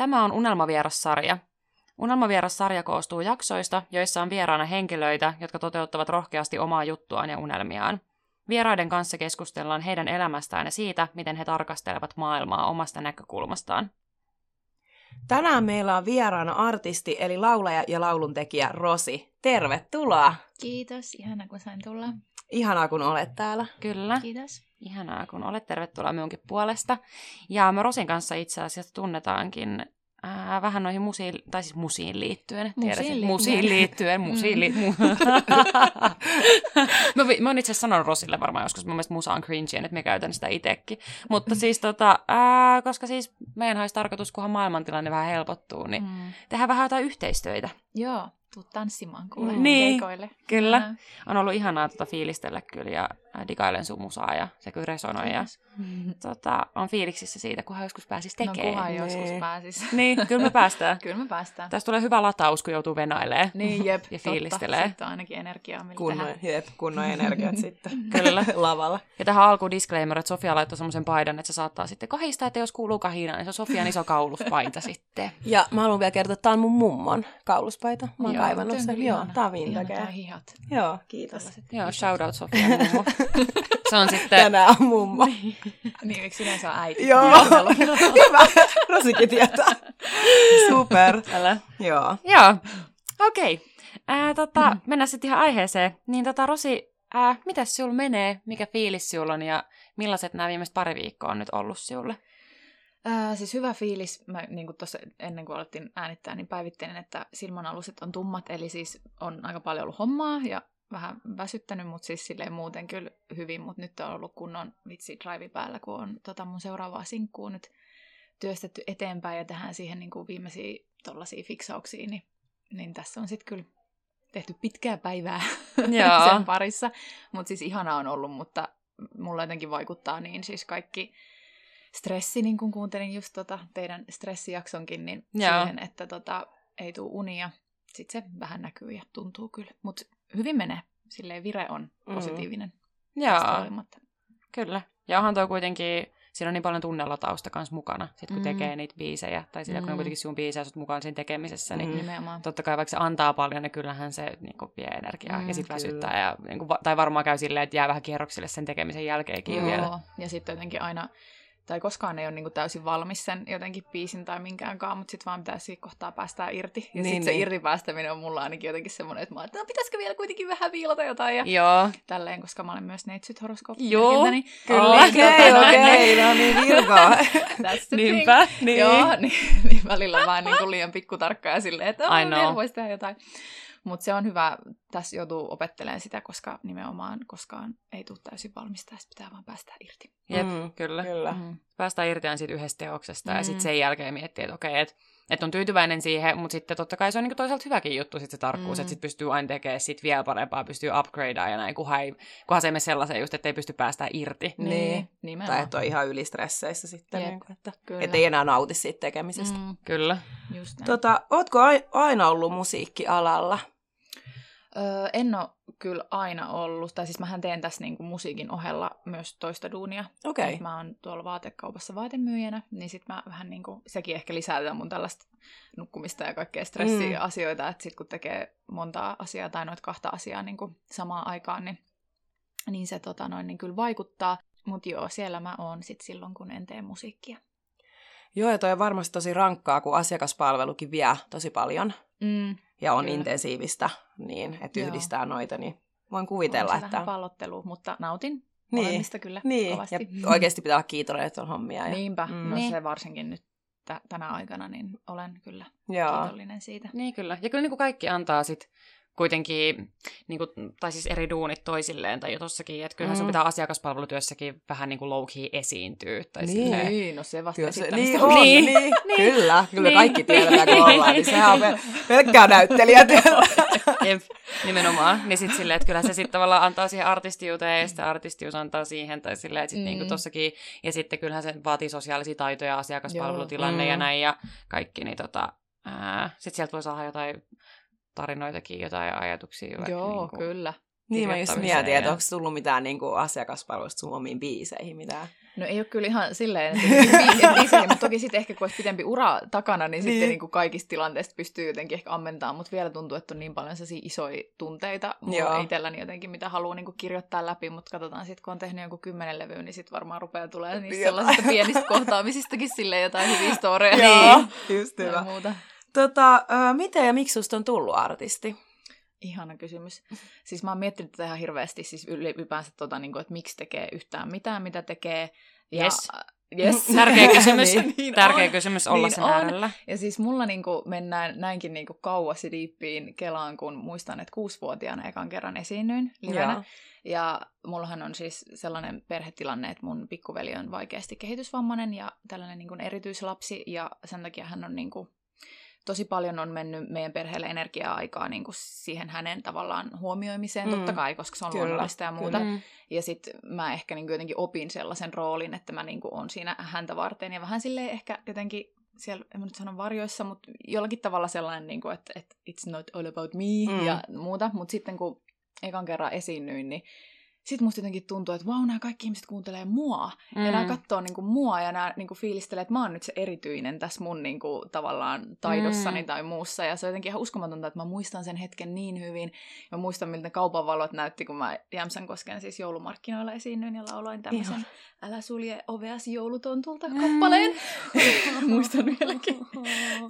Tämä on Unelmavieras-sarja. Unelmavieras-sarja koostuu jaksoista, joissa on vieraana henkilöitä, jotka toteuttavat rohkeasti omaa juttuaan ja unelmiaan. Vieraiden kanssa keskustellaan heidän elämästään ja siitä, miten he tarkastelevat maailmaa omasta näkökulmastaan. Tänään meillä on vieraana artisti eli laulaja ja lauluntekijä Rosi. Tervetuloa! Kiitos, ihana kun sain tulla. Ihanaa kun olet täällä. Kyllä. Kiitos. Ihanaa, kun olet tervetuloa minunkin puolesta. Ja me Rosin kanssa itse asiassa tunnetaankin ää, vähän noihin musiin, tai siis musiin liittyen. Musiin liittyen. musiin liittyen. Musiin li- mu- mä, vi- mä oon itse asiassa sanonut Rosille varmaan joskus, mun mielestä musa on cringe, että me käytän sitä itsekin. Mutta siis tota, ää, koska siis meidän olisi tarkoitus, kunhan maailmantilanne vähän helpottuu, niin Mm. tehdään vähän jotain yhteistöitä. Joo, tuu tanssimaan kuule Niin. keikoille. Kyllä. Ihanaa. On ollut ihanaa tota fiilistellä kyllä ja digailen sun musaa ja se kyllä resonoi. Ja, Kiitos. Mm. tota, on fiiliksissä siitä, kunhan joskus pääsis No tekemään. kunhan Niin. joskus pääsis. Niin, kyllä me päästään. Kyllä me päästään. Tästä tulee hyvä lataus, kun joutuu venailemaan. Niin, jep. Ja totta. fiilistelee. Sitten on ainakin energiaa, millä Kunnon, tehdään. jep, kunnon energiat sitten Kyllä. lavalla. Ja tähän alkuun disclaimer, että Sofia laittoi semmoisen paidan, että se saattaa sitten kahista, että jos kuuluu kahina, niin se on Sofian iso kauluspaita sitten. Ja mä haluan vielä kertoa, että tää on mun mummon kauluspaita. Mä oon kaivannut sen. kyllä Joo, tää on vintage. hihat. Joo, kiitos. Tällaiset Joo, isot. shout out Sofian mummo. Se on sitten... Tänään on mummo. Niin, eikö yleensä on äiti? Joo, hyvä. Rosikin tietää. Super. Älä. Joo. Joo, okei. Okay. Tota, mennään sitten ihan aiheeseen. Niin tota, Rosi, ää, mitäs sulla menee? Mikä fiilis sulla on ja millaiset nämä viimeiset pari viikkoa on nyt ollut sinulle? Ää, siis hyvä fiilis. Mä niin kuin tuossa ennen kuin alettiin äänittää, niin päivittelin, että silmänaluset on tummat. Eli siis on aika paljon ollut hommaa ja vähän väsyttänyt, mutta siis silleen muuten kyllä hyvin. Mutta nyt on ollut kunnon vitsi drive päällä, kun on tota mun seuraavaa sinkkuu nyt työstetty eteenpäin ja tähän siihen niin kuin viimeisiä tollaisia fiksauksia, niin, niin tässä on sitten kyllä tehty pitkää päivää Joo. sen parissa. Mutta siis ihanaa on ollut, mutta mulla jotenkin vaikuttaa niin siis kaikki stressi, niin kun kuuntelin just tota teidän stressijaksonkin, niin Joo. siihen, että tota, ei tule unia. Sitten se vähän näkyy ja tuntuu kyllä. Mutta hyvin menee. Silleen vire on Mm. positiivinen. Joo. tästä huolimatta. Kyllä. Ja onhan toi kuitenkin, siinä on niin paljon tunnelatausta kanssa mukana, sit kun Mm. tekee niitä biisejä, tai sillä kun on Mm. kuitenkin sun biisejä, sut mukaan siinä tekemisessä, niin Mm. Nimenomaan. totta kai vaikka se antaa paljon, niin kyllähän se niin kuin, vie energiaa Mm, ja sit kyllä. väsyttää. Ja, niin kuin, tai varmaan käy silleen, että jää vähän kierroksille sen tekemisen jälkeenkin Joo. vielä. Joo. Ja sitten jotenkin aina, tai koskaan ei ole niinku täysin valmis sen jotenkin biisin tai minkäänkaan, mutta sitten vaan pitäisi siinä kohtaa päästää irti. Ja Niin, sitten se niin. irti päästäminen on mulla ainakin jotenkin semmoinen, että mä että no, pitäisikö vielä kuitenkin vähän viilata jotain ja Joo, tälleen, koska mä olen myös neitsyt horoskooppi. Joo, kyllä. Okei, Tota, okei, no niin. That's the niinpä, thing. niin. Joo, niin, niin välillä vaan niin kuin liian pikkutarkka ja silleen, että oh, vielä voisi tehdä jotain. Mutta se on hyvä, tässä joutuu opettelemaan sitä, koska nimenomaan koskaan ei tule täysin valmista, ja pitää vaan päästä irti. Jep, Mm, kyllä. Kyllä. Mm. Päästään irti siitä yhdestä teoksesta ja Mm. sitten sen jälkeen miettii, että okei, että et on tyytyväinen siihen, mutta sitten totta kai se on niinku toisaalta hyväkin juttu sit se tarkkuus, Mm. että sit pystyy aina tekemään sit vielä parempaa, pystyy upgradeamaan ja näin, kunhan, ei, kunhan se ei mene sellaiseen just, että ei pysty päästään irti. Niin. nimenomaan. Tai että on ihan ylistresseissä sitten. Jep, Niin kuin, että Kyllä. et ei enää nauti siitä tekemisestä. Mm, Kyllä. just näin. Tota, ootko ai- aina ollut musiikkialalla? Öö, en ole kyllä aina ollut, tai siis mähän teen tässä niinku musiikin ohella myös toista duunia. Okei. Et Mä oon tuolla vaatekaupassa vaatemyyjänä, niin sit mä vähän niinku, sekin ehkä lisää mun tällaista nukkumista ja kaikkea stressiasioita, että sit kun tekee montaa asiaa tai noita kahta asiaa niinku samaan aikaan, niin, niin se tota noin, niin kyllä vaikuttaa. Mutta joo, siellä mä oon sit silloin, kun en tee musiikkia. Joo, ja toi on varmasti tosi rankkaa, kun asiakaspalvelukin vie tosi paljon Mm, ja on Kyllä. intensiivistä, niin että Joo. yhdistää noita, niin voin on kuvitella, se että... vähän pallottelu, mutta nautin Niin. molemmista kyllä Niin, kovasti. ja oikeasti pitää olla kiitollinen, että on hommia. Ja... Niinpä, Mm. no Niin. se varsinkin nyt tä- tänä aikana, niin olen kyllä Joo. kiitollinen siitä. Niin kyllä. Ja kyllä niin kuin kaikki antaa sit kuitenkin, niin kuin, tai siis eri duunit toisilleen, tai jo tossakin, että kyllähän sun Mm. pitää asiakaspalvelutyössäkin vähän niin kuin low-key esiintyä. Tai Niin. silleen. Niin, no se vasta Kyllä se, niin on. Niin. niin, Niin. kyllä. Kyllä Niin. kaikki tiedetään, kun ollaan, niin sehän on pel- pelkkää näyttelijätyötä. Jep, nimenomaan. Niin sit silleen, että kyllä se sitten tavallaan antaa siihen artistiuteen ja sitten artistius antaa siihen tai silleen, että sitten Mm. niinku tossakin. Ja sitten kyllähän se vaatii sosiaalisia taitoja, asiakaspalvelutilanne Joo. ja Mm. näin ja kaikki. Niin tota, sitten sieltä voi saada jotain tarinoitakin, jotain ajatuksia. vaikka Joo, niinku- kyllä. Niin mä just mietin, että ja- onko tullut mitään niin kuin asiakaspalvelusta sun omiin biiseihin mitään. No ei ole kyllä ihan silleen, että biiseli, mutta toki sitten ehkä kun olisi pitempi ura takana, niin, niin. sitten niin kuin kaikista tilanteista pystyy jotenkin ehkä ammentamaan, mutta vielä tuntuu, että on niin paljon sellaisia isoja tunteita. Mulla itselläni jotenkin, mitä haluaa niin kuin kirjoittaa läpi, mutta katsotaan sitten, kun on tehnyt joku kymmenen levyä, niin sitten varmaan rupeaa tulee niistä sellaisista pienistä kohtaamisistakin silleen jotain hyviä storeja. Joo, niin. just hyvä. Muuta. Tota, äh, miten ja miksi susta on tullut artisti? Ihana kysymys. Siis mä oon miettinyt tätä ihan hirveästi, siis ylipäänsä tota, niin kuin, että miksi tekee yhtään mitään, mitä tekee. Ja, yes. Yes. Tärkeä kysymys, niin, niin Tärkeä on. kysymys olla niin sen on. äärellä. Ja siis mulla niinku mennään näinkin niinku kauas diippiin Kelaan, kun muistan, että kuusivuotiaana ekan kerran esiinnyin livenä. Ja. ja mullahan on siis sellainen perhetilanne, että mun pikkuveli on vaikeasti kehitysvammainen ja tällainen niinku erityislapsi, ja sen takia hän on niinku tosi paljon on mennyt meidän perheelle energiaa-aikaa niin kuin siihen hänen tavallaan huomioimiseen, mm. totta kai, koska se on kyllä, luonnollista ja muuta. Kyllä. Ja sitten mä ehkä niin kuin jotenkin opin sellaisen roolin, että mä niin kuin on siinä häntä varten ja vähän silleen ehkä jotenkin siellä, en mä nyt sano varjoissa, mutta jollakin tavalla sellainen, niin kuin, että, että it's not all about me mm. ja muuta. Mutta sitten kun ekan kerran esiinnyin, niin sitten musta jotenkin tuntuu, että vau, nämä kaikki ihmiset kuuntelee mua. Mm. Ja nämä katsoo niinku mua ja nämä niinku fiilistelee, että mä oon nyt se erityinen tässä mun niinku, tavallaan taidossani mm. tai muussa. Ja se on jotenkin ihan uskomatonta, että mä muistan sen hetken niin hyvin. Mä muistan, miltä kaupan valot näytti, kun mä Jämsänkosken siis joulumarkkinoilla esiinnyin ja lauloin tämmöisen Ihan. Älä sulje oveas joulutontulta mm. kappaleen. muistan vieläkin.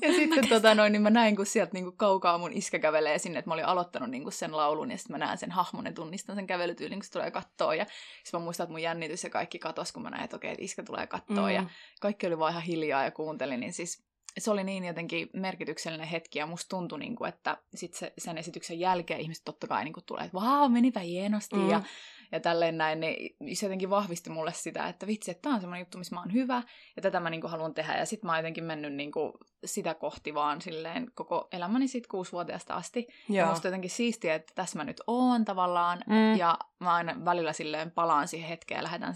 ja sitten tota, noin, niin mä näin, kun sieltä niinku kaukaa mun iskä kävelee sinne, että mä olin aloittanut niinku sen laulun ja sitten mä näen sen hahmon ja tunnistan sen kävelytyylin, kun se tulee kattoon. Ja sitten mä muistan, että mun jännitys ja kaikki katos, kun mä näin, että okei, että iskä tulee kattoon. Mm. Ja kaikki oli vaan ihan hiljaa ja kuuntelin, niin siis se oli niin jotenkin merkityksellinen hetki ja musta tuntui, niin kuin, että sit se, sen esityksen jälkeen ihmiset totta kai niin kuin tulee, että vau, menipä hienosti mm. ja, ja tälleen näin, niin se jotenkin vahvisti mulle sitä, että vitsi, että tämä on semmoinen juttu, missä mä oon hyvä ja tätä mä niin kuin haluan tehdä ja sitten mä oon jotenkin mennyt niin kuin sitä kohti vaan silleen koko elämäni sit kuusivuotiaasta asti. Joo. Ja musta jotenkin siistiä, että tässä mä nyt oon tavallaan mm. ja mä aina välillä silleen palaan siihen hetkeen ja lähetän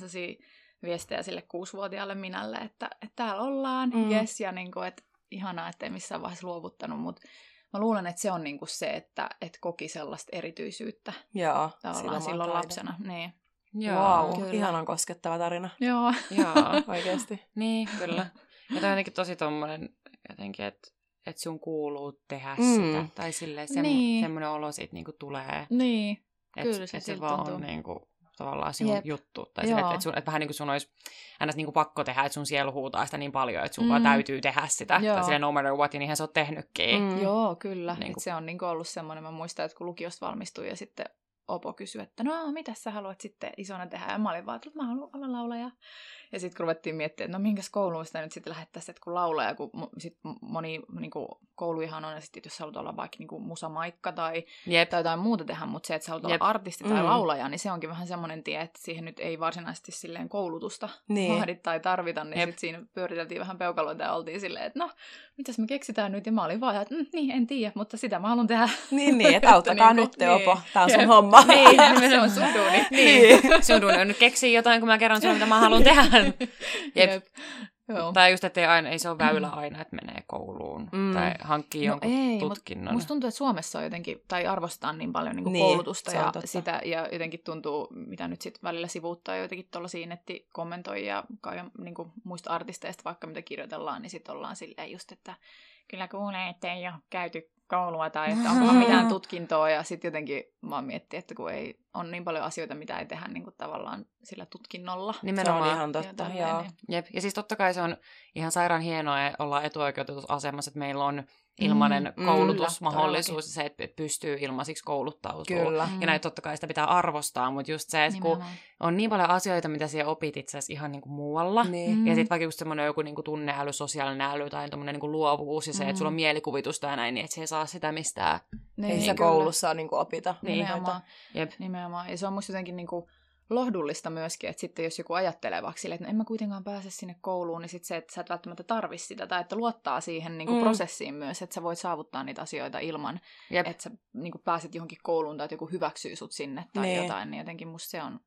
viestejä sille kuusivuotiaalle minälle, että, että täällä ollaan, mm. yes, ja niin kuin, että ihanaa, ettei missään vaiheessa luovuttanut, mutta mä luulen, että se on niin kuin se, että, että koki sellaista erityisyyttä Joo, tavallaan silloin taida. lapsena. Niin. Joo, wow, kyllä. ihanan koskettava tarina. Joo. Joo. Oikeasti. Niin, kyllä. Ja toi on jotenkin tosi tommonen, jotenkin, että että sun kuuluu tehdä mm. sitä. Tai silleen semmo, niin. semmoinen olo siitä niinku tulee. Niin, et, kyllä se, et se vaan tuntuu. on niinku, tavallaan sinun Jep. juttu. Tai että et, et, et vähän niin kuin sun olisi niin kuin pakko tehdä, että sun sielu huutaa sitä niin paljon, että sun mm. vaan täytyy tehdä sitä. Joo. Tai silleen no matter what, ja niinhän sä oot tehnytkin. Mm. Joo, kyllä. Niin kuin... se on niin kuin ollut semmoinen, mä muistan, että kun lukiosta valmistui ja sitten Opo kysyi, että no mitä sä haluat sitten isona tehdä? Ja mä olin vaan, että mä haluan olla laulaja. Ja sitten kun ruvettiin miettimään, että no minkäs kouluun sitä nyt sitten lähettäisiin, että kun laulaja, kun sit moni niin kuin, kouluihan on, ja sitten jos haluat olla vaikka niin kuin musamaikka tai, Jep. tai jotain muuta tehdä, mutta se, että sä haluat Jep. olla artisti tai mm. laulaja, niin se onkin vähän semmoinen tie, että siihen nyt ei varsinaisesti silleen koulutusta niin. vaadit tai tarvita, niin sitten siinä pyöriteltiin vähän peukaloita ja oltiin silleen, että no, mitäs me keksitään nyt, ja mä olin vaan, että mm, niin, en tiedä, mutta sitä mä haluan tehdä. Niin, niin, että auttakaa niin, nyt te, niin. Opo, tää on sun Jep. homma. Niin, se on sun duuni. niin. Sun duuni on nyt keksiä jotain, kun mä kerron sulle, mitä mä haluan tehdä. Jep. Jep. Joo. Tai just, että ei, aina, ei se ole väylä mm. aina, että menee kouluun mm. tai hankkii no jonkun ei, tutkinnon. Musta tuntuu, että Suomessa on jotenkin, tai arvostetaan niin paljon niin niin, koulutusta ja totta. sitä, ja jotenkin tuntuu, mitä nyt sitten välillä sivuuttaa jotenkin tuollaisia nettikommentoijia ja niin kuin muista artisteista, vaikka mitä kirjoitellaan, niin sitten ollaan silleen just, että kyllä kuulee, että ei ole käyty koulua tai että onko mitään tutkintoa ja sitten jotenkin mä miettinyt, että kun ei on niin paljon asioita, mitä ei tehdä niin kuin tavallaan sillä tutkinnolla. Nimenomaan. Se on ihan totta, ja joo. Jep. Ja siis totta kai se on ihan sairaan hienoa olla etuoikeutetussa asemassa, että meillä on ilmainen mm, koulutusmahdollisuus, kyllä, se, että pystyy ilmaisiksi kouluttautumaan. Kyllä. Ja näin totta kai sitä pitää arvostaa, mutta just se, että kun on niin paljon asioita, mitä siellä opit itse asiassa ihan niin kuin muualla, niin. mm. ja sitten vaikka just semmoinen joku niin kuin tunneäly, sosiaalinen äly tai niin kuin luovuus ja se, mm. että sulla on mielikuvitusta ja näin, niin että se ei saa sitä mistään. Niin, ei se koulussa niin kuin opita. Niin. Nimenomaan. Jep. Nimenomaan. Ja se on musta jotenkin niin kuin lohdullista myöskin, että sitten jos joku ajattelee vaikka sille, että no en mä kuitenkaan pääse sinne kouluun, niin sitten se, että sä et välttämättä tarvi sitä, tai että luottaa siihen niin kuin mm. prosessiin myös, että sä voit saavuttaa niitä asioita ilman, Jep. että sä niin kuin pääset johonkin kouluun tai että joku hyväksyy sut sinne tai niin. jotain, niin jotenkin musta se on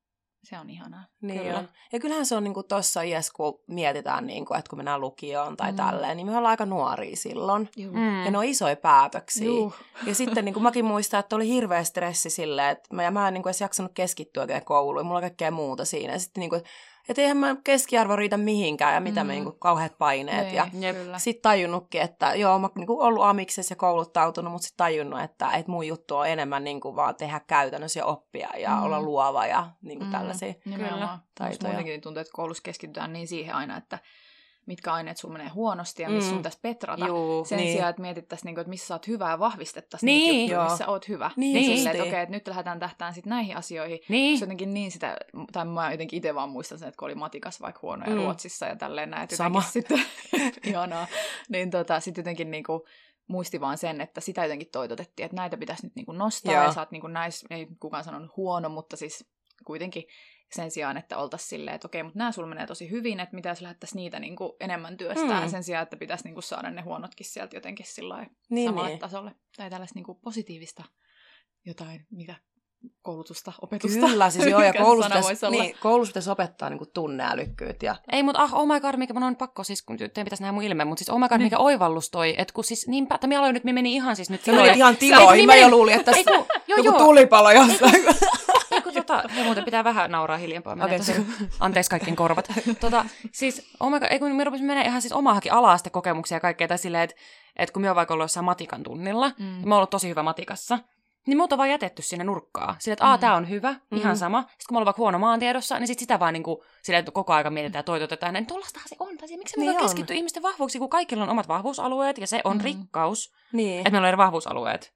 se on ihanaa. Niin Kyllä. On. Ja kyllähän se on niinku tuossa iässä, kun mietitään, niinku, että kun mennään lukioon tai mm. tälleen, niin me ollaan aika nuoria silloin. Mm. Ja ne on isoja päätöksiä. Juh. Ja sitten niinku, mäkin muistan, että oli hirveä stressi silleen, että mä, ja mä en niinku edes jaksanut keskittyä oikein kouluun. Mulla on kaikkea muuta siinä. Ja sitten niinku, että eihän mä keskiarvo riitä mihinkään ja mitä mm. me niinku kauheat paineet. Niin, ja kyllä. sitten tajunnutkin, että joo, mä niinku ollut amiksessa ja kouluttautunut, mutta sitten tajunnut, että, että mun juttu on enemmän niinku vaan tehdä käytännössä ja oppia ja Mm. olla luova ja niinku Mm. tällaisia. Nimenomaan. Taitoja. muutenkin tuntuu, että koulussa keskitytään niin siihen aina, että mitkä aineet sun menee huonosti ja missä Mm. sun pitäisi petrata. Juu. Sen Niin. sijaan, että mietittäisiin, niinku, että missä sä oot hyvä ja vahvistettaisiin Niin. niitä juttuja, Joo. missä oot hyvä. Niin Ja silleen, että okei, että nyt lähdetään tähtään sit näihin asioihin. Niin. Se jotenkin niin sitä, tai mä jotenkin itse vaan muistan sen, että kun oli matikas vaikka huonoja Mm. mm. Ruotsissa ja tälleen näin, Sama. sitten, ihanaa, niin tota, sitten jotenkin niinku, muisti vaan sen, että sitä jotenkin toitotettiin, että näitä pitäisi nyt niinku nostaa Joo. ja sä oot niinku näissä, ei kukaan sanonut huono, mutta siis kuitenkin sen sijaan, että oltaisiin silleen, että okei, mutta nämä sulla menee tosi hyvin, että mitä jos lähdettäisiin niitä niinku enemmän työstää, Mm. sen sijaan, että pitäisi niinku saada ne huonotkin sieltä jotenkin sillä Niin, samalle niin. tasolle. Tai tällaista niinku positiivista jotain, mitä koulutusta, opetusta. Kyllä, siis joo, ja koulussa pitäisi, niin, koulussa pitäisi opettaa niin tunneälykkyyt. Ja... Ei, mutta ah, oh my god, mikä mun on pakko, siis kun teidän pitäisi nähdä mun ilme, mutta siis oh my god, Niin. mikä oivallus toi, että kun siis niinpä, että minä aloin nyt, me meni ihan siis nyt Se oli ihan Ei, tiloihin, mä niin jo luulin, että Ei, tässä joku tulipalo jossain. Tota, hei, muuten pitää vähän nauraa hiljempaa. Okay, tosi, anteeksi kaikkien korvat. Tota, siis, oh my God, ei kun me rupesin menee ihan siis omaakin ala kokemuksia ja kaikkea, tai silleen, että, että kun me on vaikka ollut jossain matikan tunnilla, mm. Ja mä oon ollut tosi hyvä matikassa, niin on vaan jätetty sinne nurkkaan. Silleen, että aa, Mm. tää on hyvä, ihan Mm. sama. Sitten kun mä oon vaikka huono maantiedossa, niin sit sitä vaan niinku, silleen, että koko aika mietitään ja toitotetaan, niin tollastahan se on. Tai miksi me Niin on. keskittyä ihmisten vahvuuksiin, kun kaikilla on omat vahvuusalueet, ja se on Mm. rikkaus, niin. että meillä on eri vahvuusalueet.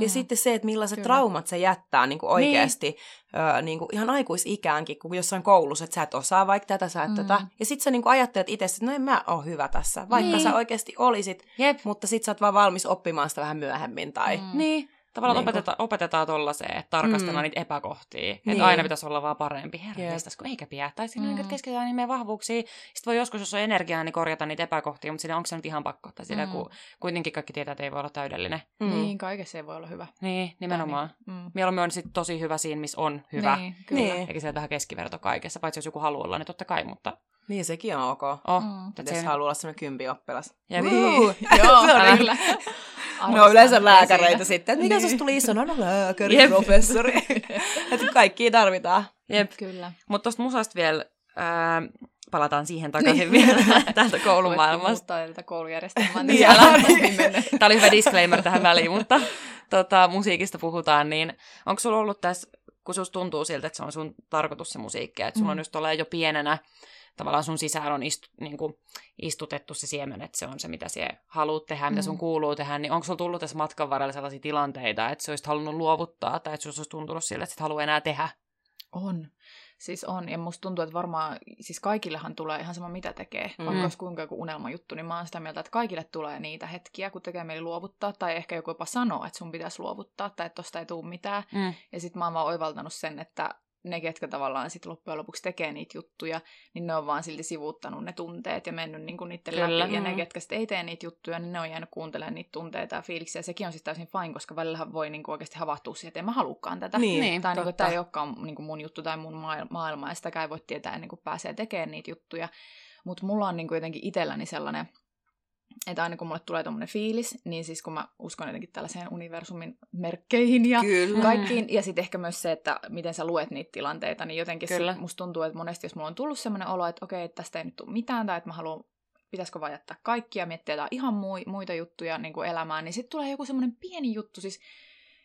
Ja sitten se, että millaiset Kyllä. traumat se jättää niin kuin oikeasti niin. Öö, niin kuin ihan aikuisikäänkin, kun jossain koulussa, että sä et osaa vaikka tätä, sä et Mm. tätä. Ja sit sä niin kuin ajattelet itse, että no en mä ole hyvä tässä, vaikka Niin. sä oikeasti olisit, Jep. mutta sit sä oot vaan valmis oppimaan sitä vähän myöhemmin. Tai... Mm. Niin, tavallaan Niin niin opetetaan, tollaiseen, että tarkastellaan Mm. niitä epäkohtia. Niin. Että aina pitäisi olla vaan parempi. Herra kun eikä pidä. Tai siinä Mm. mm. keskitytään niihin meidän vahvuuksiin. Sitten voi joskus, jos on energiaa, niin korjata niitä epäkohtia, mutta sillä onko se nyt ihan pakko? Tai sillä, Mm. kun kuitenkin kaikki tietää, että ei voi olla täydellinen. Mm. Niin, kaikessa ei voi olla hyvä. Niin, nimenomaan. Tai niin, mm. Mieluummin on sit tosi hyvä siinä, missä on hyvä. Niin, kyllä. Niin. Eikä sieltä vähän keskiverto kaikessa, paitsi jos joku haluaa olla, niin totta kai, mutta niin, sekin on ok. oh, Mm. Että jos haluaa olla semmoinen kympioppilas. Jep. Niin. Joo, Se on kyllä. On Arvostan yleensä lääkäreitä siitä. sitten. Mikä Niin. tuli iso? No, no lääkäri, Jep. professori. että kaikkia tarvitaan. Jep. Kyllä. Mutta tuosta musasta vielä, ää, palataan siihen takaisin vielä täältä koulumaailmasta. Muuttaa tätä koulujärjestelmää. Niin, niin siellä niin. Tämä oli hyvä disclaimer tähän väliin, mutta tota, musiikista puhutaan, niin onko sulla ollut tässä, kun susta tuntuu siltä, että se on sun tarkoitus se musiikki, että sulla on Mm. just tulee jo pienenä, tavallaan sun sisään on istu, niin kuin, istutettu se siemen, että se on se, mitä sä haluat tehdä, mitä sun Mm. kuuluu tehdä, niin onko sulla tullut tässä matkan varrella sellaisia tilanteita, että sä olisit halunnut luovuttaa, tai että susta olisi tuntunut siltä, että sä et halua enää tehdä? On. Siis on, ja musta tuntuu, että varmaan, siis kaikillehan tulee ihan sama mitä tekee, Mm. vaikka olisi kuinka joku unelmajuttu, niin mä oon sitä mieltä, että kaikille tulee niitä hetkiä, kun tekee mieli luovuttaa, tai ehkä joku jopa sanoo, että sun pitäisi luovuttaa, tai että tosta ei tule mitään. Mm. Ja sitten mä oon vaan oivaltanut sen, että ne, ketkä tavallaan sit loppujen lopuksi tekee niitä juttuja, niin ne on vaan silti sivuuttanut ne tunteet ja mennyt niinku niiden Kyllä. läpi. Ja ne, Mm. ketkä sitten ei tee niitä juttuja, niin ne on jäänyt kuuntelemaan niitä tunteita ja fiiliksiä. Ja sekin on siis täysin fine, koska välillähän voi niinku oikeasti havahtua siihen, että en mä halukaan tätä. Niin, Niin, tai niinku, tämä ei olekaan niinku mun juttu tai mun maail- maailma, ja sitäkään ei voi tietää ennen kuin pääsee tekemään niitä juttuja. Mutta mulla on niinku jotenkin itselläni sellainen, että aina kun mulle tulee tommonen fiilis, niin siis kun mä uskon jotenkin tällaiseen universumin merkkeihin ja Kyllä. kaikkiin, ja sitten ehkä myös se, että miten sä luet niitä tilanteita, niin jotenkin Kyllä. sit musta tuntuu, että monesti jos mulla on tullut sellainen olo, että okei, että tästä ei nyt tule mitään, tai että mä haluan pitäisikö vaan jättää kaikkia, miettiä jotain ihan mui, muita juttuja niin kuin elämään, niin sitten tulee joku semmoinen pieni juttu, siis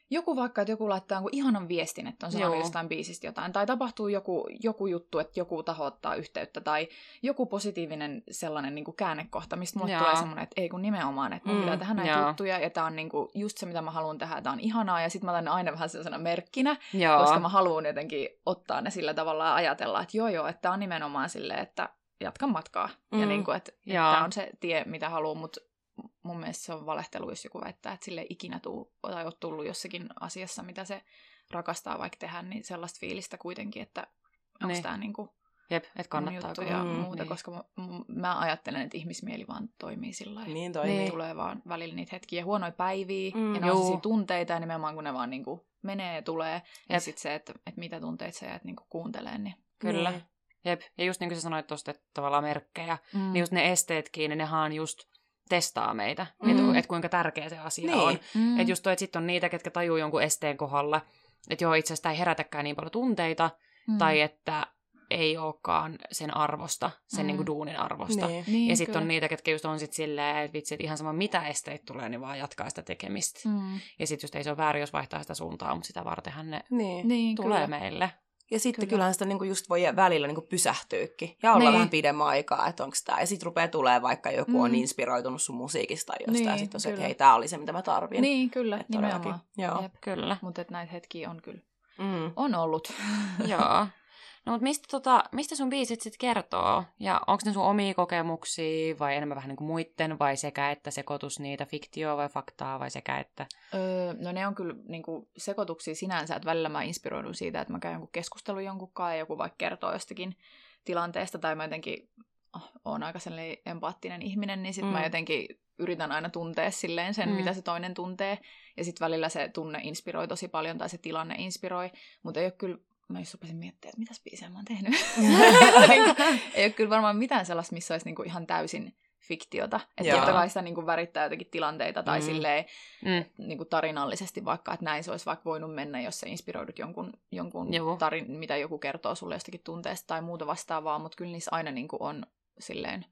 joku vaikka, että joku laittaa jonkun ihanan viestin, että on sanonut Joo. jostain biisistä jotain, tai tapahtuu joku, joku juttu, että joku taho ottaa yhteyttä, tai joku positiivinen sellainen niin kuin käännekohta, mistä mulle Joo. tulee semmoinen, että ei kun nimenomaan, että mun Mm, pitää tehdä näitä joo. juttuja, ja tämä on niin kuin just se, mitä mä haluan tehdä, tämä on ihanaa, ja sitten mä otan ne aina vähän sellaisena merkkinä, Joo. koska mä haluan jotenkin ottaa ne sillä tavalla ja ajatella, että joo joo, että tämä on nimenomaan silleen, että jatka matkaa. Mm. Ja niin kuin, että, että tämä on se tie, mitä haluan, mutta mun mielestä se on valehtelu, jos joku väittää, että sille ei ikinä tuu, tai ole tullut jossakin asiassa, mitä se rakastaa vaikka tehdä, niin sellaista fiilistä kuitenkin, että onko Niin. tämä niin kuin Jep, kannattaako. juttu ja Mm, muuta, niin. koska mä, mä ajattelen, että ihmismieli vaan toimii sillä lailla. Niin toimii. Niin. Tulee vaan välillä niitä hetkiä, huonoja päiviä, Mm, ja ne on tunteita, ja nimenomaan kun ne vaan niin kuin menee ja tulee, ja Jep. sitten se, että, että mitä tunteita sä jäät niin kuin kuuntelemaan, niin Kyllä. Niin. Jep. Ja just niin kuin sä sanoit tuosta, että tavallaan merkkejä, Mm. niin just ne esteetkin, niin nehän just testaa meitä, Mm. että et kuinka tärkeä se asia Niin. on. Mm. Että just toi, että sitten on niitä, ketkä tajuu jonkun esteen kohdalla, että joo, itse asiassa ei herätäkään niin paljon tunteita, Mm. tai että ei olekaan sen arvosta, sen mm. niin kuin duunin arvosta. Niin. Niin, ja sitten on niitä, ketkä just on sit silleen, että vitsi, että ihan sama mitä esteitä tulee, niin vaan jatkaa sitä tekemistä. Mm. Ja sitten just ei se ole väärin, jos vaihtaa sitä suuntaa, mutta sitä vartenhan ne Niin. Niin, tulee kyllä. meille. Ja sitten Kyllä. kyllähän sitä niinku just voi välillä niinku pysähtyykin ja olla Niin. vähän pidemmän aikaa, että onko tämä. Ja sitten rupeaa tulee vaikka joku mm. on inspiroitunut sun musiikista tai jostain, ja Niin, sitten on se, että hei, tämä oli se, mitä mä tarvin. Niin, kyllä, Et nimenomaan. Joo. Jep. Kyllä. Mutta näitä hetkiä on kyllä, Mm. on ollut. Joo. No mutta mistä, tota, mistä sun biisit sitten kertoo? Ja onko ne sun omia kokemuksia vai enemmän vähän niin kuin muitten vai sekä että sekoitus niitä fiktioa vai faktaa vai sekä että? Öö, no ne on kyllä niin kuin, sekoituksia sinänsä, että välillä mä inspiroidun siitä, että mä käyn jonkun keskustelun jonkun kanssa ja joku vaikka kertoo jostakin tilanteesta tai mä jotenkin oh, oon aika sellainen empaattinen ihminen, niin sitten mm. Mä jotenkin yritän aina tuntea silleen sen, mm. mitä se toinen tuntee. Ja sitten välillä se tunne inspiroi tosi paljon tai se tilanne inspiroi, mutta ei ole kyllä Mä just rupesin miettimään, että mitäs biisejä mä oon tehnyt. Niinku, ei ole kyllä varmaan mitään sellaista, missä olisi niinku ihan täysin fiktiota. Että totta kai sitä niinku värittää jotenkin tilanteita tai Mm. silleen, Mm. niin kuin tarinallisesti vaikka, että näin se olisi vaikka voinut mennä, jos sä inspiroidut jonkun, jonkun tarin, mitä joku kertoo sulle jostakin tunteesta tai muuta vastaavaa, mutta kyllä niissä aina niin kuin on silleen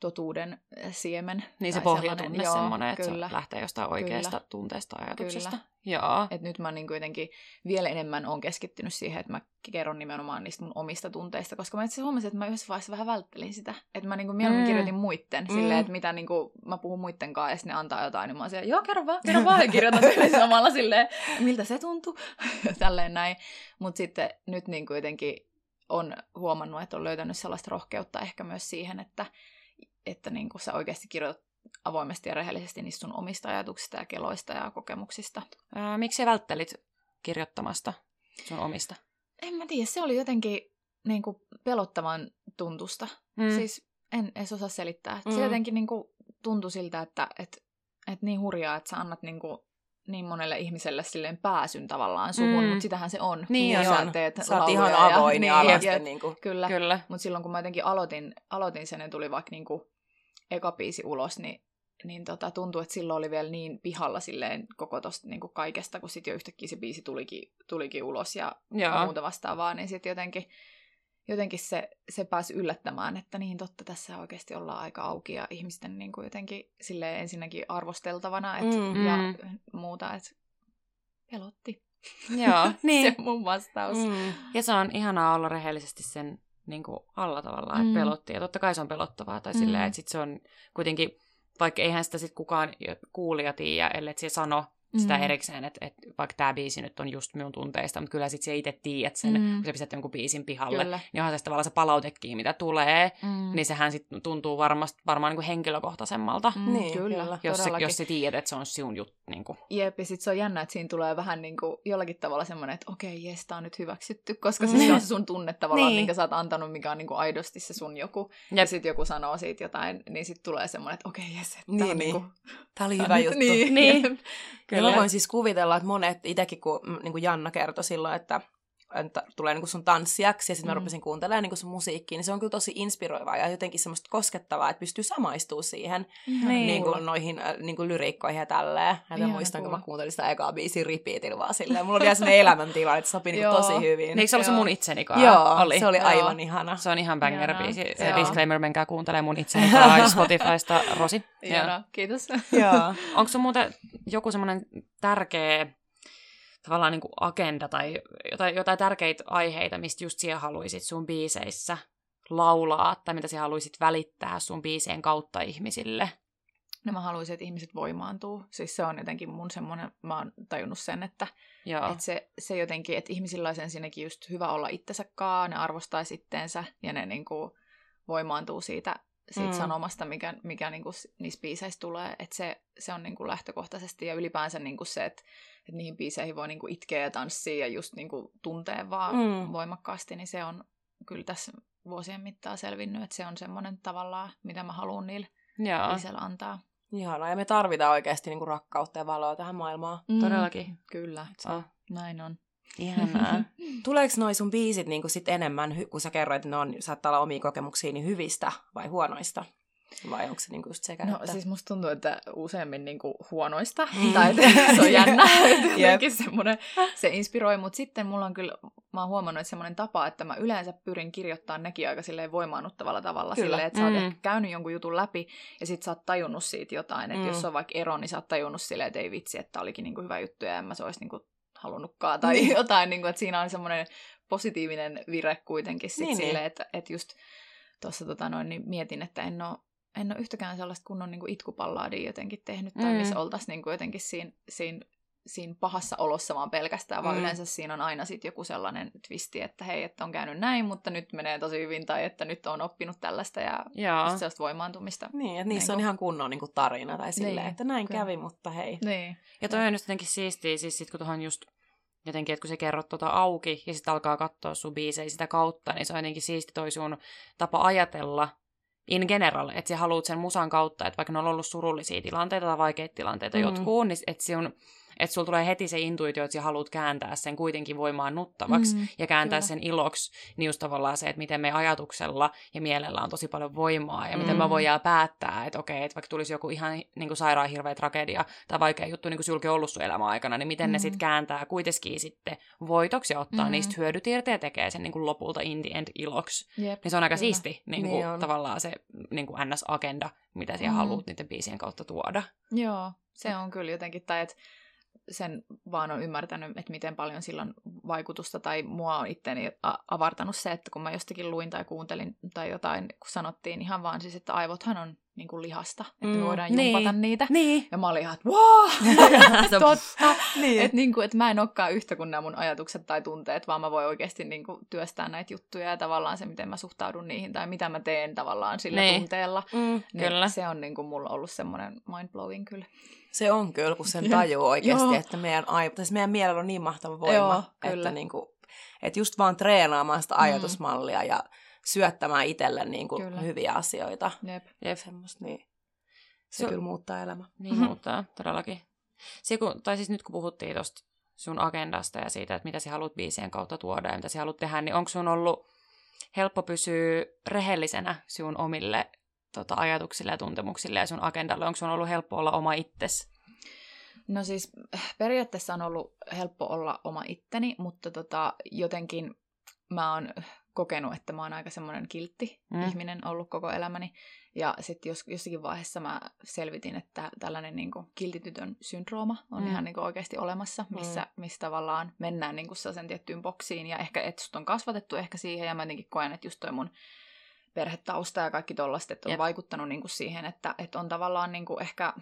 totuuden siemen. Niin se pohjatunne semmoinen, että kyllä. se lähtee jostain oikeasta Kyllä. tunteesta ajatuksesta. Kyllä. Joo. Et nyt mä niin kuitenkin vielä enemmän on keskittynyt siihen, että mä kerron nimenomaan niistä mun omista tunteista, koska mä itse huomasin, että mä yhdessä vaiheessa vähän välttelin sitä. Että mä niin mieluummin Mm. kirjoitin muitten, Mm. silleen, että mitä niin kuin, mä puhun muitten kanssa ja sitten ne antaa jotain, niin mä oon siellä, joo, kerro vaan, kerro vaan, ja kirjoitan tyyliin samalla silleen, miltä se tuntuu, tälleen näin. Mutta sitten nyt niin kuitenkin on huomannut, että on löytänyt sellaista rohkeutta ehkä myös siihen, että, että niin kuin sä oikeasti kirjoitat avoimesti ja rehellisesti niistä sun omista ajatuksista ja keloista ja kokemuksista. Ää, miksi sä välttelit kirjoittamasta sun omista? En mä tiedä, se oli jotenkin niin kuin pelottavan tuntusta. Mm. Siis en edes osaa selittää. Mm. Se jotenkin niin kuin tuntui siltä, että et, et niin hurjaa, että sä annat niin, kuin, niin monelle ihmiselle silleen pääsyn tavallaan suhun, Mm. mutta sitähän se on. Niin kun on. sä teet Sä oot ihan avoin ja, niin, jep, Niin kuin, Kyllä. Kyllä. Mutta silloin kun mä jotenkin aloitin, aloitin sen ja tuli vaikka niin kuin eka biisi ulos, niin niin tota, tuntui, että silloin oli vielä niin pihalla silleen koko tosta niin kuin kaikesta, kun sitten jo yhtäkkiä se biisi tulikin, tulikin ulos ja Joo. muuta vastaavaa, niin sitten jotenkin, jotenkin se, se pääsi yllättämään, että niin totta, tässä oikeasti ollaan aika auki ja ihmisten niin kuin jotenkin sille ensinnäkin arvosteltavana et, Mm. ja muuta, että pelotti. Joo, niin. se mun vastaus. mm. Ja se on ihanaa olla rehellisesti sen niin kuin alla tavallaan, että Mm. pelotti. Ja totta kai se on pelottavaa. Tai Mm. silleen, että sit se on kuitenkin, vaikka eihän sitä sit kukaan kuulija tiedä, ellei se sano sitä Mm. erikseen, että, että vaikka tämä biisi nyt on just minun tunteista, mutta kyllä sit se itse tiedät sen, Mm. kun sä pistät jonkun biisin pihalle. Kyllä. Niin onhan se tavallaan se palautekin, mitä tulee, Mm. niin sehän sit tuntuu varmast, varmaan niin kuin henkilökohtaisemmalta, Mm, Niin, kyllä, kyllä. jos, se, jos sä tiedät, että se on sinun juttu. Niin kuin. Jep, ja sit se on jännä, että siinä tulee vähän niin kuin jollakin tavalla semmoinen, että okei, jes, tää on nyt hyväksytty, koska siis se on se sun tunne tavallaan, Niin. minkä sä oot antanut, mikä on niin kuin aidosti se sun joku. Ja Jep. sit joku sanoo siitä jotain, niin sit tulee semmoinen, että okei, jes, että Niin, tää on niin. niinku- Tämä oli tää hyvä on nyt- juttu. Niin, Niin. Kyllä. Mä voin siis kuvitella, että monet, itsekin kun mm, niin kuin Janna kertoi silloin, että että tulee niin sun tanssijaksi ja sitten mä Mm. rupesin kuuntelemaan niin sun musiikkia, niin se on kyllä tosi inspiroivaa ja jotenkin semmoista koskettavaa, että pystyy samaistumaan siihen Ihana Niin. niin kuin, noihin äh, niin kuin lyriikkoihin ja tälleen. Ja mä muistan, kun mä kuuntelin sitä ekaa biisiä repeatillä vaan silleen. Mulla oli ihan sellainen elämäntila, että se sopi niin tosi hyvin. Niin, eikö se ollut se mun itseni kanssa? Joo, oli. se oli Joo. aivan ihana. Se on ihan banger biisi. Se Joo. disclaimer, menkää kuuntelee mun itseni Spotifysta, Rosi. Joo. Kiitos. Onko sun muuten joku semmoinen tärkeä tavallaan niin kuin agenda tai jotain, jotain tärkeitä aiheita, mistä just siellä haluaisit sun biiseissä laulaa tai mitä sä haluaisit välittää sun biisien kautta ihmisille? No mä haluaisin, että ihmiset voimaantuu. Siis se on jotenkin mun semmoinen, mä oon tajunnut sen, että Joo. Et se, se jotenkin, että ihmisillä olisi ensinnäkin just hyvä olla itsensä kaa, ne arvostaisi itteensä ja ne niinku voimaantuu siitä, siitä Mm. mm. sanomasta, mikä, mikä niinku niissä biiseissä tulee. Että se, se on niinku lähtökohtaisesti ja ylipäänsä niinku se, että et niihin biiseihin voi niinku itkeä ja tanssia ja just niinku tuntee vaan Mm. mm. voimakkaasti, niin se on kyllä tässä vuosien mittaan selvinnyt, että se on semmoinen tavallaan, mitä mä haluan niille Joo. biiseillä antaa. Ihanaa. Ja me tarvitaan oikeasti niin kuin rakkautta ja valoa tähän maailmaan. Todellakin. Kyllä, Oh, näin on. Ihanaa. Tuleeko noi sun biisit niin kuin sit enemmän, kun sä kerroit, että ne on, saattaa olla omia kokemuksia, niin hyvistä vai huonoista? Vai onko se niin just sekä No että... siis musta tuntuu, että useammin niinku huonoista, Mm. tai että se on jännä, jotenkin semmoinen, se inspiroi, mutta sitten mulla on kyllä mä oon huomannut, että semmoinen tapa, että mä yleensä pyrin kirjoittamaan nekin aika silleen voimaannuttavalla tavalla. Kyllä. Silleen, että sä oot mm. käynyt jonkun jutun läpi ja sit sä oot tajunnut siitä jotain. Että mm. jos on vaikka ero, niin sä oot tajunnut silleen, että ei vitsi, että olikin niinku hyvä juttu ja en mä se olisi niinku halunnutkaan. Tai mm. jotain, niinku, että siinä on semmoinen positiivinen vire kuitenkin sit niin, niin. silleen, niin. että, että just tuossa tota noin, niin mietin, että en ole en ole yhtäkään sellaista kunnon niin itkupallaadia jotenkin tehnyt, tai mm. missä oltaisiin niin jotenkin siinä, siinä siinä pahassa olossa vaan pelkästään, vaan mm. yleensä siinä on aina sitten joku sellainen twisti, että hei, että on käynyt näin, mutta nyt menee tosi hyvin, tai että nyt on oppinut tällaista ja sellaista voimaantumista. Niin, että niissä niin on ihan kunnon niin kuin tarina tai silleen, niin, että näin kyllä. kävi, mutta hei. Niin. Ja toi on just jotenkin siistiä, siis sit kun tuohon just jotenkin, että kun sä kerrot tuota auki ja sitten alkaa katsoa sun biisejä sitä kautta, niin se on jotenkin siisti toi sun tapa ajatella in general, että sä haluat sen musan kautta, että vaikka ne on ollut surullisia tilanteita tai vaikeita tilanteita mm. jotkut, niin että sun että sulla tulee heti se intuitio, että sä haluat kääntää sen kuitenkin voimaannuttavaksi mm, ja kääntää kyllä. sen iloksi, niin just tavallaan se, että miten me ajatuksella ja mielellä on tosi paljon voimaa ja mm. miten me voidaan päättää, että okei, että vaikka tulisi joku ihan niin kuin sairaan hirveä tragedia tai vaikea juttu, niin kuin sulki ollut sun elämän aikana, niin miten mm. ne sitten kääntää kuitenkin sitten voitoksi ja ottaa mm. niistä hyödyt irti ja tekee sen niin kuin lopulta in the end iloksi. Jep, niin se on aika kyllä. siisti niin kuin, niin tavallaan se niin kuin NS-agenda, mitä siellä mm. haluat niiden biisien kautta tuoda. Joo, se on kyllä jotenkin, tai että sen vaan on ymmärtänyt, että miten paljon sillä on vaikutusta, tai mua on itteni avartanut se, että kun mä jostakin luin tai kuuntelin tai jotain, kun sanottiin ihan vaan siis, että aivothan on niin kuin lihasta, että mm, me voidaan niin, jumpata niitä. Niin. Ja mä olin ihan, että wow, totta. niin. Että niin kuin, että mä en olekaan yhtä kuin nämä mun ajatukset tai tunteet, vaan mä voin oikeasti niin kuin työstää näitä juttuja ja tavallaan se, miten mä suhtaudun niihin tai mitä mä teen tavallaan sillä niin. tunteella. Mm, niin kyllä. Se on niin kuin mulla ollut semmoinen mind-blowing kyllä. Se on kyllä, kun sen tajuu oikeasti, Joo. että meidän, aivo, siis meidän mielellä on niin mahtava voima, Joo, että, niin kuin, että just vaan treenaamaan sitä mm. ajatusmallia mm. ja syöttämään itselle niin kuin hyviä asioita. Jep. Jep. Semmosta, niin. Se, se kyllä muuttaa elämä. Niin mm-hmm. muuttaa, todellakin. Se, kun, tai siis nyt kun puhuttiin tuosta sun agendasta ja siitä, että mitä sä haluat biisien kautta tuoda ja mitä sä haluat tehdä, niin onko sun ollut helppo pysyä rehellisenä sun omille tota, ajatuksille ja tuntemuksille ja sun agendalle? Onko sun ollut helppo olla oma itsesi? No siis periaatteessa on ollut helppo olla oma itteni, mutta tota, jotenkin mä oon kokenut, että mä oon aika semmoinen kiltti mm. ihminen ollut koko elämäni. Ja sitten jos, jossakin vaiheessa mä selvitin, että tällainen niin kuin, kiltitytön syndrooma on mm. ihan niin kuin, oikeasti olemassa, missä, mm. missä tavallaan mennään niin kuin, sellaisen tiettyyn boksiin. Ja ehkä, että sut on kasvatettu ehkä siihen, ja mä jotenkin koen, että just toi mun perhetausta ja kaikki tollaista, että on Jep. vaikuttanut niin kuin, siihen, että, että on tavallaan niin kuin, ehkä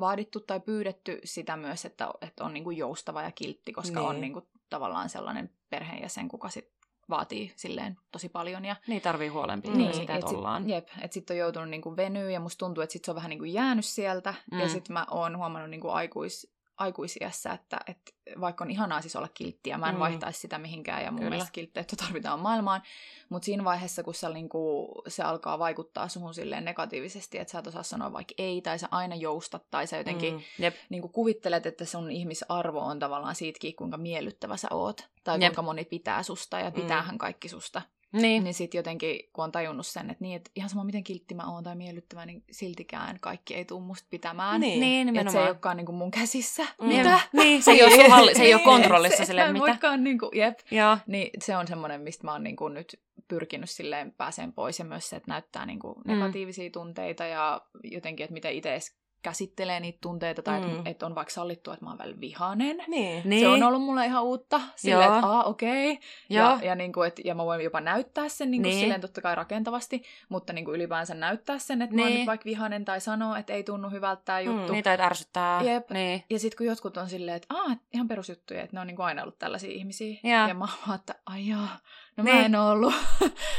vaadittu tai pyydetty sitä myös, että, että on niin kuin, joustava ja kiltti, koska niin. on niin kuin, tavallaan sellainen perheenjäsen, kuka sit vaatii silleen tosi paljon. Ja, niin tarvii huolenpitoa niin, sitä, että et ollaan. Sit, jep, että sitten on joutunut niinku venyä ja musta tuntuu, että sit se on vähän niinku jäänyt sieltä. Mm. Ja sitten mä oon huomannut niinku aikuis, aikuisiässä, että, että vaikka on ihanaa siis olla kilttiä, mä en mm. vaihtaisi sitä mihinkään ja mun Kyllä. mielestä kiltteyttä tarvitaan maailmaan, mutta siinä vaiheessa, kun se, niinku, se alkaa vaikuttaa suhun silleen negatiivisesti, että sä et osaa sanoa vaikka ei, tai sä aina joustat, tai sä jotenkin mm. Jep. Niinku kuvittelet, että sun ihmisarvo on tavallaan siitäkin, kuinka miellyttävä sä oot, tai Jep. kuinka moni pitää susta, ja pitäähän mm. kaikki susta. Niin. Niin sitten jotenkin, kun on tajunnut sen, että, niin, että ihan sama miten kiltti mä oon tai miellyttävä, niin siltikään kaikki ei tule musta pitämään. Niin, niin nimenomaan. Että se ei olekaan niin kuin mun käsissä. Mm. Mitä? Niin, se ei ole, halli- se ei ole kontrollissa se, silleen, mitä. Voikaan, niin kuin, jep. Joo. Niin se on semmoinen, mistä mä oon niin kuin nyt pyrkinyt silleen pääseen pois ja myös se, että näyttää niin kuin mm. negatiivisia mm. tunteita ja jotenkin, että miten itse käsittelee niitä tunteita tai mm. että et on vaikka sallittu, että mä oon välillä vihainen. Niin. niin. Se on ollut mulle ihan uutta. Silleen, että aa, okei. Okay. Ja, ja, niin kuin, et, ja mä voin jopa näyttää sen niin kuin niin. silleen totta kai rakentavasti, mutta niin kuin ylipäänsä näyttää sen, että niin. mä oon niin. nyt vaikka vihainen tai sanoo, että ei tunnu hyvältä tämä juttu. Mm, niin, tai ärsyttää. Jep. Niin. Ja sitten kun jotkut on silleen, että aa, ihan perusjuttuja, että ne on niin kuin aina ollut tällaisia ihmisiä. Ja, ja mä oon että ai jaa, no niin. mä en ollut.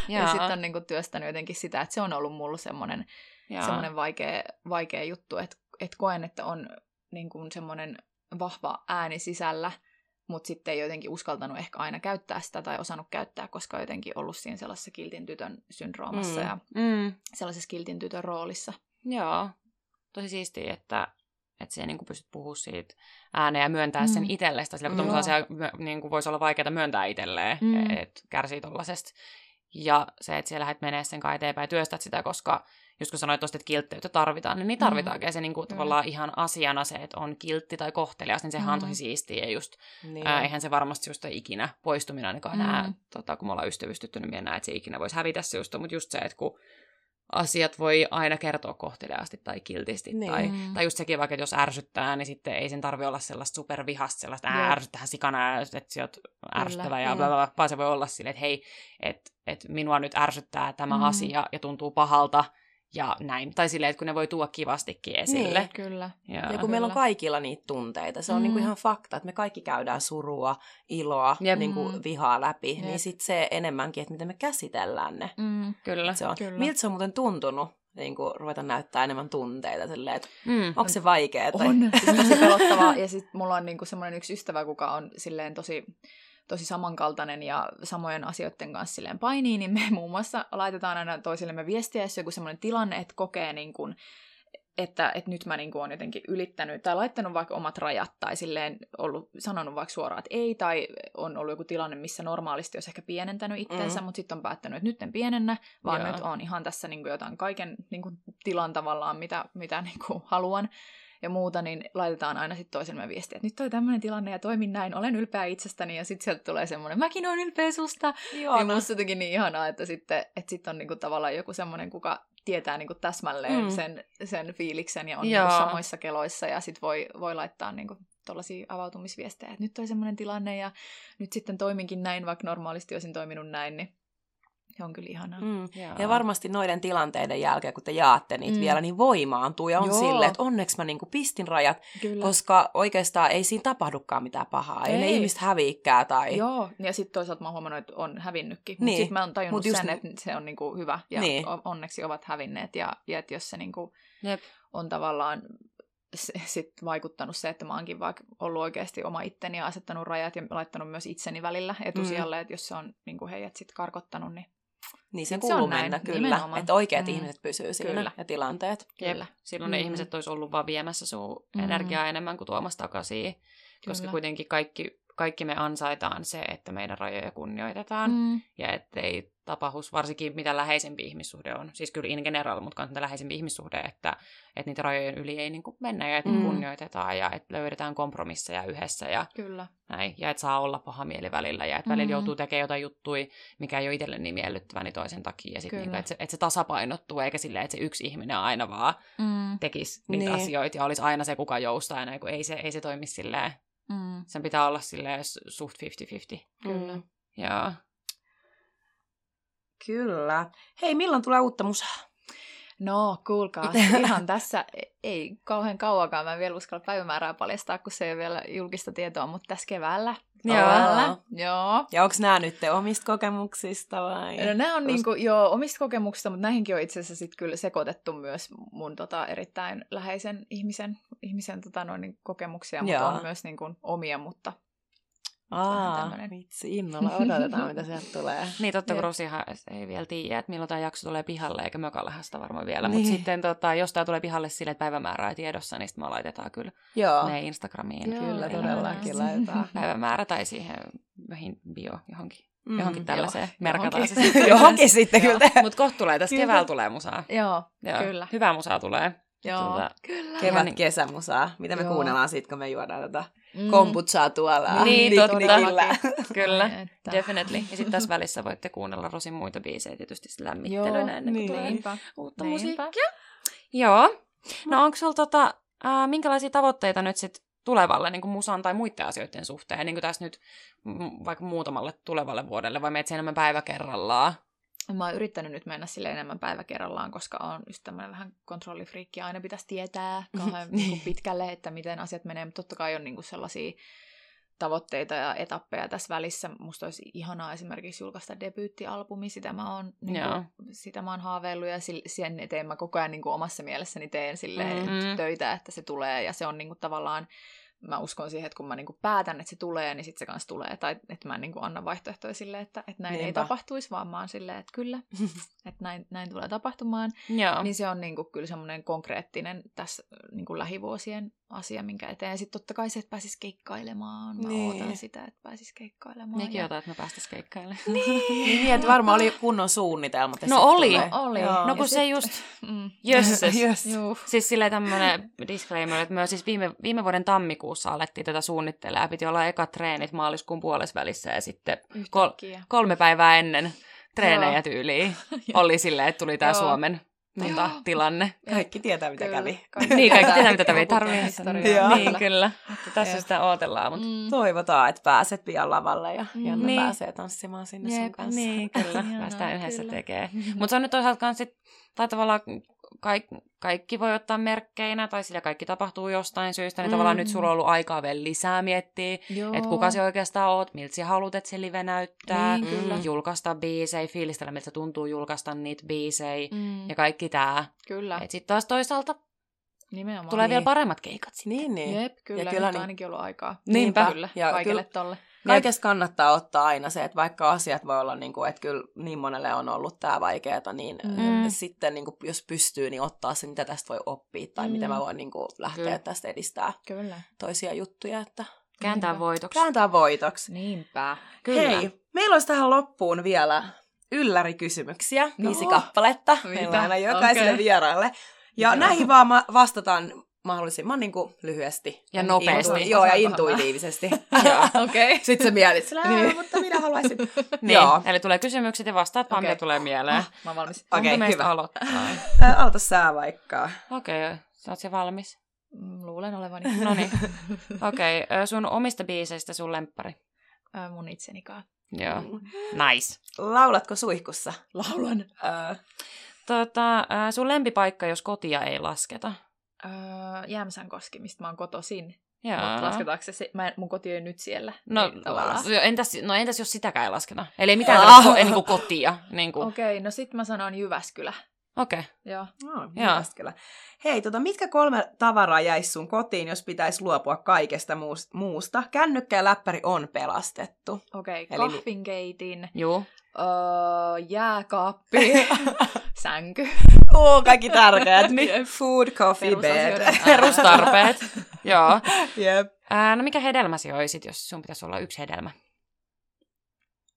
ja sitten on niin kuin työstänyt jotenkin sitä, että se on ollut mulla semmoinen semmoinen vaikea, vaikea juttu, että että koen, että on niin kuin semmoinen vahva ääni sisällä, mutta sitten ei jotenkin uskaltanut ehkä aina käyttää sitä tai osannut käyttää, koska on jotenkin ollut siinä sellaisessa kiltin tytön syndroomassa mm. ja mm. sellaisessa kiltin tytön roolissa. Joo, tosi siistiä, että, että se niin kuin pystyt puhumaan siitä ääneen ja myöntää mm. sen itsellestä, sillä kun asia niin kuin voisi olla vaikeaa myöntää itselleen, mm. että kärsii tollasesta. Ja se, että siellä lähdet menee sen kai eteenpäin ja työstät sitä, koska just kun sanoit tuosta, että kiltteyttä tarvitaan, niin, niin tarvitaankin. Mm. se niin kuin, tavallaan ihan asiana se, että on kiltti tai kohtelias, niin sehän mm. on tosi siistiä. Ja just, niin. ää, eihän se varmasti just ikinä poistuminen ainakaan mm. nää, tota, kun me ollaan ystävystytty, niin minä näen, että se ikinä voisi hävitä se just, mutta just se, että kun asiat voi aina kertoa kohteliaasti tai kiltisti. Niin. Tai, tai just sekin vaikka, että jos ärsyttää, niin sitten ei sen tarvi olla sellaista supervihasta, sellaista ää, ärsyttää sikana, että sä oot ärsyttävä ja bla, bla, bla, vaan se voi olla silleen, että hei, että et minua nyt ärsyttää tämä mm. asia ja tuntuu pahalta, ja näin. Tai silleen, että kun ne voi tuoda kivastikin esille. Niin, kyllä. Ja, ja kun kyllä. meillä on kaikilla niitä tunteita, se on mm. niinku ihan fakta, että me kaikki käydään surua, iloa, Jep. niinku mm. vihaa läpi, niin Jep. niin sitten se enemmänkin, että miten me käsitellään ne. Mm. Kyllä. Se on. kyllä. Miltä se on muuten tuntunut? Niin kuin ruveta näyttää enemmän tunteita, silleen, että mm. onko se vaikeaa? Tai... On, tosi pelottavaa. Ja sitten mulla on niinku semmoinen yksi ystävä, kuka on silleen tosi tosi samankaltainen ja samojen asioiden kanssa silleen painii, niin me muun muassa laitetaan aina toisillemme viestiä, jos joku semmoinen tilanne, että kokee niin kuin, että, että nyt mä niin kuin olen jotenkin ylittänyt tai laittanut vaikka omat rajat tai silleen ollut, sanonut vaikka suoraan, että ei, tai on ollut joku tilanne, missä normaalisti olisi ehkä pienentänyt itsensä, mm. mutta sitten on päättänyt, että nyt en pienennä, vaan Joo. nyt on ihan tässä niin kuin jotain kaiken niin kuin tilan tavallaan, mitä, mitä niin kuin haluan ja muuta, niin laitetaan aina sitten toisemme viestiä, että nyt toi tämmöinen tilanne ja toimin näin, olen ylpeä itsestäni ja sitten sieltä tulee semmoinen, mäkin olen ylpeä susta. Joo. Niin musta jotenkin niin ihanaa, että sitten että sit on niinku tavallaan joku semmoinen, kuka tietää niinku täsmälleen mm. sen, sen fiiliksen ja on niinku samoissa keloissa ja sitten voi, voi laittaa niinku tuollaisia avautumisviestejä, että nyt toi semmoinen tilanne ja nyt sitten toiminkin näin, vaikka normaalisti olisin toiminut näin, niin se on kyllä ihanaa. Mm. Ja varmasti noiden tilanteiden jälkeen, kun te jaatte niitä mm. vielä, niin voimaantuu ja on Joo. silleen, että onneksi mä niinku pistin rajat, kyllä. koska oikeastaan ei siinä tapahdukaan mitään pahaa. Ei, ei ne ihmiset häviikkää tai... Joo, ja sitten toisaalta mä oon huomannut, että on hävinnytkin. Mutta niin. sitten mä oon tajunnut Mut sen, että se on niinku hyvä ja niin. onneksi ovat hävinneet. Ja, ja että jos se niinku Jep. on tavallaan sit vaikuttanut se, että mä oonkin vaikka ollut oikeasti oma itteni ja asettanut rajat ja laittanut myös itseni välillä etusijalle, mm. että jos se on niin kuin heidät sitten karkottanut, niin niin se kuuluu mennä, näin, kyllä. Nimenomaan. Että oikeat mm. ihmiset pysyy siinä kyllä. ja tilanteet. Kyllä. Silloin mm. ne ihmiset olisi ollut vaan viemässä sun mm. energiaa enemmän kuin tuomassa takaisin. Koska kyllä. kuitenkin kaikki, kaikki me ansaitaan se, että meidän rajoja kunnioitetaan. Mm. Ja ettei tapahus, varsinkin mitä läheisempi ihmissuhde on. Siis kyllä in general, mutta mitä läheisempi ihmissuhde, että, että niitä rajojen yli ei niin kuin mennä ja että mm. kunnioitetaan ja että löydetään kompromisseja yhdessä ja kyllä. näin. Ja että saa olla paha mieli välillä ja että mm. välillä joutuu tekemään jotain juttui, mikä ei ole itselle niin miellyttävä, niin toisen takia. Ja sitten niin että, se, että se tasapainottuu eikä silleen, että se yksi ihminen aina vaan mm. tekisi niitä niin. asioita ja olisi aina se, kuka joustaa. Ja näin, kun ei se, ei se toimi silleen. Mm. Sen pitää olla silleen suht 50-50. Kyllä. Mm. Joo. Kyllä. Hei, milloin tulee uutta musaa? No, kuulkaa, ihan tässä ei kauhean kauakaan, mä en vielä uskalla päivämäärää paljastaa, kun se ei ole vielä julkista tietoa, mutta tässä keväällä. Keväällä, joo. Ja onko nämä nyt omista kokemuksista vai? No nämä on niinku, joo, omista kokemuksista, mutta näihinkin on itse asiassa sit kyllä sekoitettu myös mun tota, erittäin läheisen ihmisen, ihmisen tota, noin, kokemuksia, mutta on myös niinku, omia, mutta Aa, vitsi, innolla odotetaan, mitä sieltä tulee. Niin, totta kun Rosihan ei vielä tiedä, että milloin tämä jakso tulee pihalle, eikä sitä varmaan vielä. Niin. Mutta sitten, tota, jos tämä tulee pihalle sille, että päivämäärä ei tiedossa, niin sitten me laitetaan kyllä Joo. meidän Instagramiin. Joo, kyllä, todellakin laitetaan. Päivämäärä tai siihen mihin bio johonkin. Mm, johonkin tällaiseen joo, merkataan johonkin. se sitten. johonkin sitten kyllä. Mutta kohta tulee, tässä keväällä tulee musaa. Joo, joo, kyllä. Hyvää musaa tulee. Joo, tuota, kyllä. Kevät, niin. kesämusaa. Mitä me joo. kuunnellaan sitten, kun me juodaan tätä mm. komputsaa tuolla. Niin, totta. Kyllä, että. definitely. Ja sitten tässä välissä voitte kuunnella Rosin muita biisejä tietysti lämmittelynä ennen kuin niin. tulee uutta Niinpä. musiikkia. Joo. No onko sulla tota, äh, minkälaisia tavoitteita nyt sitten tulevalle niin kuin musan tai muiden asioiden suhteen, niin kuin tässä nyt vaikka muutamalle tulevalle vuodelle, vai menet enemmän päivä kerrallaan? Mä oon yrittänyt nyt mennä sille enemmän päivä kerrallaan, koska on just tämmöinen vähän kontrollifriikki, aina pitäisi tietää kauhean niin pitkälle, että miten asiat menee, mutta totta kai on niinku sellaisia tavoitteita ja etappeja tässä välissä. Musta olisi ihanaa esimerkiksi julkaista debyyttialbumi, sitä mä oon, niin kuin, sitä mä oon haaveillut ja sen eteen mä koko ajan niin kuin omassa mielessäni teen sille mm-hmm. töitä, että se tulee ja se on niin kuin, tavallaan mä uskon siihen, että kun mä niinku päätän, että se tulee, niin sitten se kanssa tulee. Tai että mä en niinku anna vaihtoehtoja sille, että, että näin Niinpä. ei tapahtuisi, vaan mä oon silleen, että kyllä, että näin, näin tulee tapahtumaan. Joo. Niin se on niinku kyllä semmoinen konkreettinen tässä niinku lähivuosien asia, minkä eteen. Sitten totta kai se, että pääsis keikkailemaan. Mä niin. ootan sitä, että pääsis keikkailemaan. Nekin ja... että me päästäis keikkailemaan. niin, niin että varmaan oli kunnon suunnitelmat. No oli. No, oli. No kun ja se sit... just, mm. jösses. yes. Siis silleen tämmönen disclaimer, että me siis viime, viime vuoden tammikuussa alettiin tätä suunnittelemaan. Piti olla eka treenit maaliskuun puolesvälissä ja sitten kol- kolme päivää ennen treenejä tyyliin oli silleen, että tuli tämä Suomen tota, tilanne. Kaikki tietää, mitä kyllä. kävi. Kaikki niin, kaikki tietää, mitä kävi. Tarvii. Niin, kyllä. Että tässä Jep. sitä odotellaan. Mutta... Mm. Toivotaan, että pääset pian lavalle ja mm. Janne niin. pääsee tanssimaan sinne Jep. sun kanssa. Niin, kyllä. Päästään yhdessä tekemään. Mutta se on nyt toisaalta kans sit, tai tavallaan kaik, kaikki voi ottaa merkkeinä, tai sillä kaikki tapahtuu jostain syystä, niin mm. tavallaan nyt sulla on ollut aikaa vielä lisää miettiä, että kuka se oikeastaan oot, miltä sä haluat, että se live näyttää, niin, kyllä. julkaista biisejä, fiilistellä, miltä se tuntuu julkaista niitä biisejä, mm. ja kaikki tää. Kyllä. Et sit taas toisaalta Nimenomaan. Tulee niin. vielä paremmat keikat sitten. Niin, niin. Jep, kyllä, ja kyllä on niin... ainakin ollut aikaa. Niinpä. Kyllä, ja kaikille kyllä, tolle. Kaikesta kannattaa ottaa aina se, että vaikka asiat voi olla, niin kuin, että kyllä niin monelle on ollut tämä vaikeaa, niin mm. sitten niin kuin, jos pystyy, niin ottaa se, mitä tästä voi oppia tai mm. miten mä voin niin kuin, lähteä kyllä. tästä edistää kyllä. toisia juttuja. Että... Kääntää voitoksi. Kääntää voitoksi. Niinpä. Kyllä. Hei, meillä olisi tähän loppuun vielä yllärikysymyksiä, no. viisi kappaletta. Mitä? Meillä on aina jokaiselle okay. vieraalle. Ja Joo. näihin vaan vastataan mahdollisimman niin kuin lyhyesti. Ja nopeasti. Intu- joo, ja intuitiivisesti. Okei. okay. Sitten sä mietit, sillä, niin. mutta minä haluaisin. niin, joo. eli tulee kysymykset ja vastaat vaan, okay. mitä tulee mieleen. Oh, mä oon valmis. Okei, okay, hyvä. aloittaa? Aloita sä vaikka. Okei, okay. sä oot se valmis? Mm, luulen olevani. no niin. Okei, okay. sun omista biiseistä sun lemppari? Äh, mun itsenikaan. Joo, mm. nice. Laulatko suihkussa? Laulan. Äh. Tota, sun lempipaikka, jos kotia ei lasketa? Öö, Jämsänkoski, mistä mä oon kotoisin. Mutta lasketaanko se, mä, mun koti on nyt siellä. No, niin, entäs, no entäs jos sitäkään ei lasketa? Eli ei mitään oh. ei, niin kuin kotia. Niin kuin. Okei, okay, no sit mä sanon Jyväskylä. Okei. Okay. Joo. No, Jyväskylä. Hei, tota, mitkä kolme tavaraa jäisi sun kotiin, jos pitäisi luopua kaikesta muusta? Kännykkä ja läppäri on pelastettu. Okei, okay, kahvinkeitin. Joo. Öö, jääkaappi, sänky. Oo, kaikki tärkeät. niin. Food, coffee, bed. Perustarpeet. Joo. Yep. Ää, no mikä hedelmäsi oisit, jos sun pitäisi olla yksi hedelmä?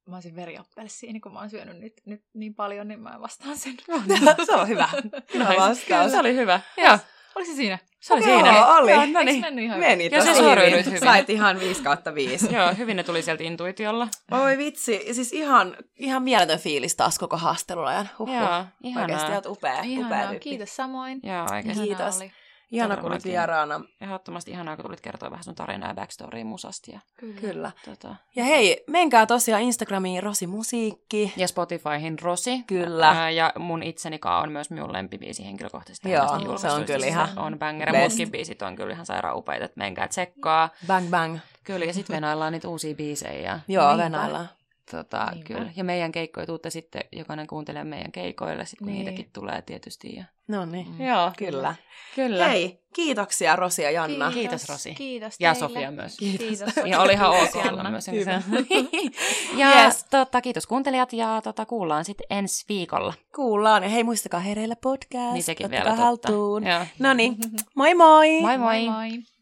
Mä olisin veriappelsiini, kun mä oon syönyt nyt, nyt niin paljon, niin mä vastaan sen. se on hyvä. Hyvä vastaus. Se oli hyvä. Joo. Oliko se siinä? Se oli okay, siinä. Joo, oli. Joo, no niin. Meni, Meni ja se suoriuduit hyvin. Sait ihan 5 kautta 5. Joo, hyvin ne tuli sieltä intuitiolla. Oi vitsi, siis ihan, ihan mieletön fiilis taas koko haasteluajan. Huhhuh. Joo, ihanaa. Oikeasti olet upea, ihanaa. upea Kiitos samoin. Joo, oikeasti. Kiitos. Oli. Ihana, kun olit vieraana. Ehdottomasti ihanaa, kun tulit kertoa vähän sun tarinaa ja backstoryin musasta. Ja, Kyllä. Kyllä. Tota. Ja hei, menkää tosiaan Instagramiin Rosi Musiikki. Ja Spotifyhin Rosi. Kyllä. Ää, ja mun itsenikaan on myös minun lempibiisi henkilökohtaisesti. Joo, se on kyllä ihan On banger. Muutkin biisit on kyllä ihan sairaan upeita, että menkää tsekkaa. Bang bang. Kyllä, ja sitten venaillaan niitä uusia biisejä. Joo, Niinpä. venaillaan. Tota, kyllä. Ja meidän keikkoja tuutte sitten, jokainen kuuntelee meidän keikoille, sit, kun niin. niitäkin tulee tietysti. Ja... No niin, mm. Joo. kyllä. kyllä. Hei, kiitoksia Rosi ja Janna. Kiitos, Kiitos Rosi. Kiitos Ja teille. Sofia myös. Kiitos. Kiitos. Ja olihan ok olla myös. ja yes. tota, kiitos kuuntelijat ja tota, kuullaan sitten ensi viikolla. Kuullaan. Ja hei, muistakaa hereillä podcast. Niin sekin Ottakaa vielä totta. No niin, moi moi! Moi moi! moi, moi.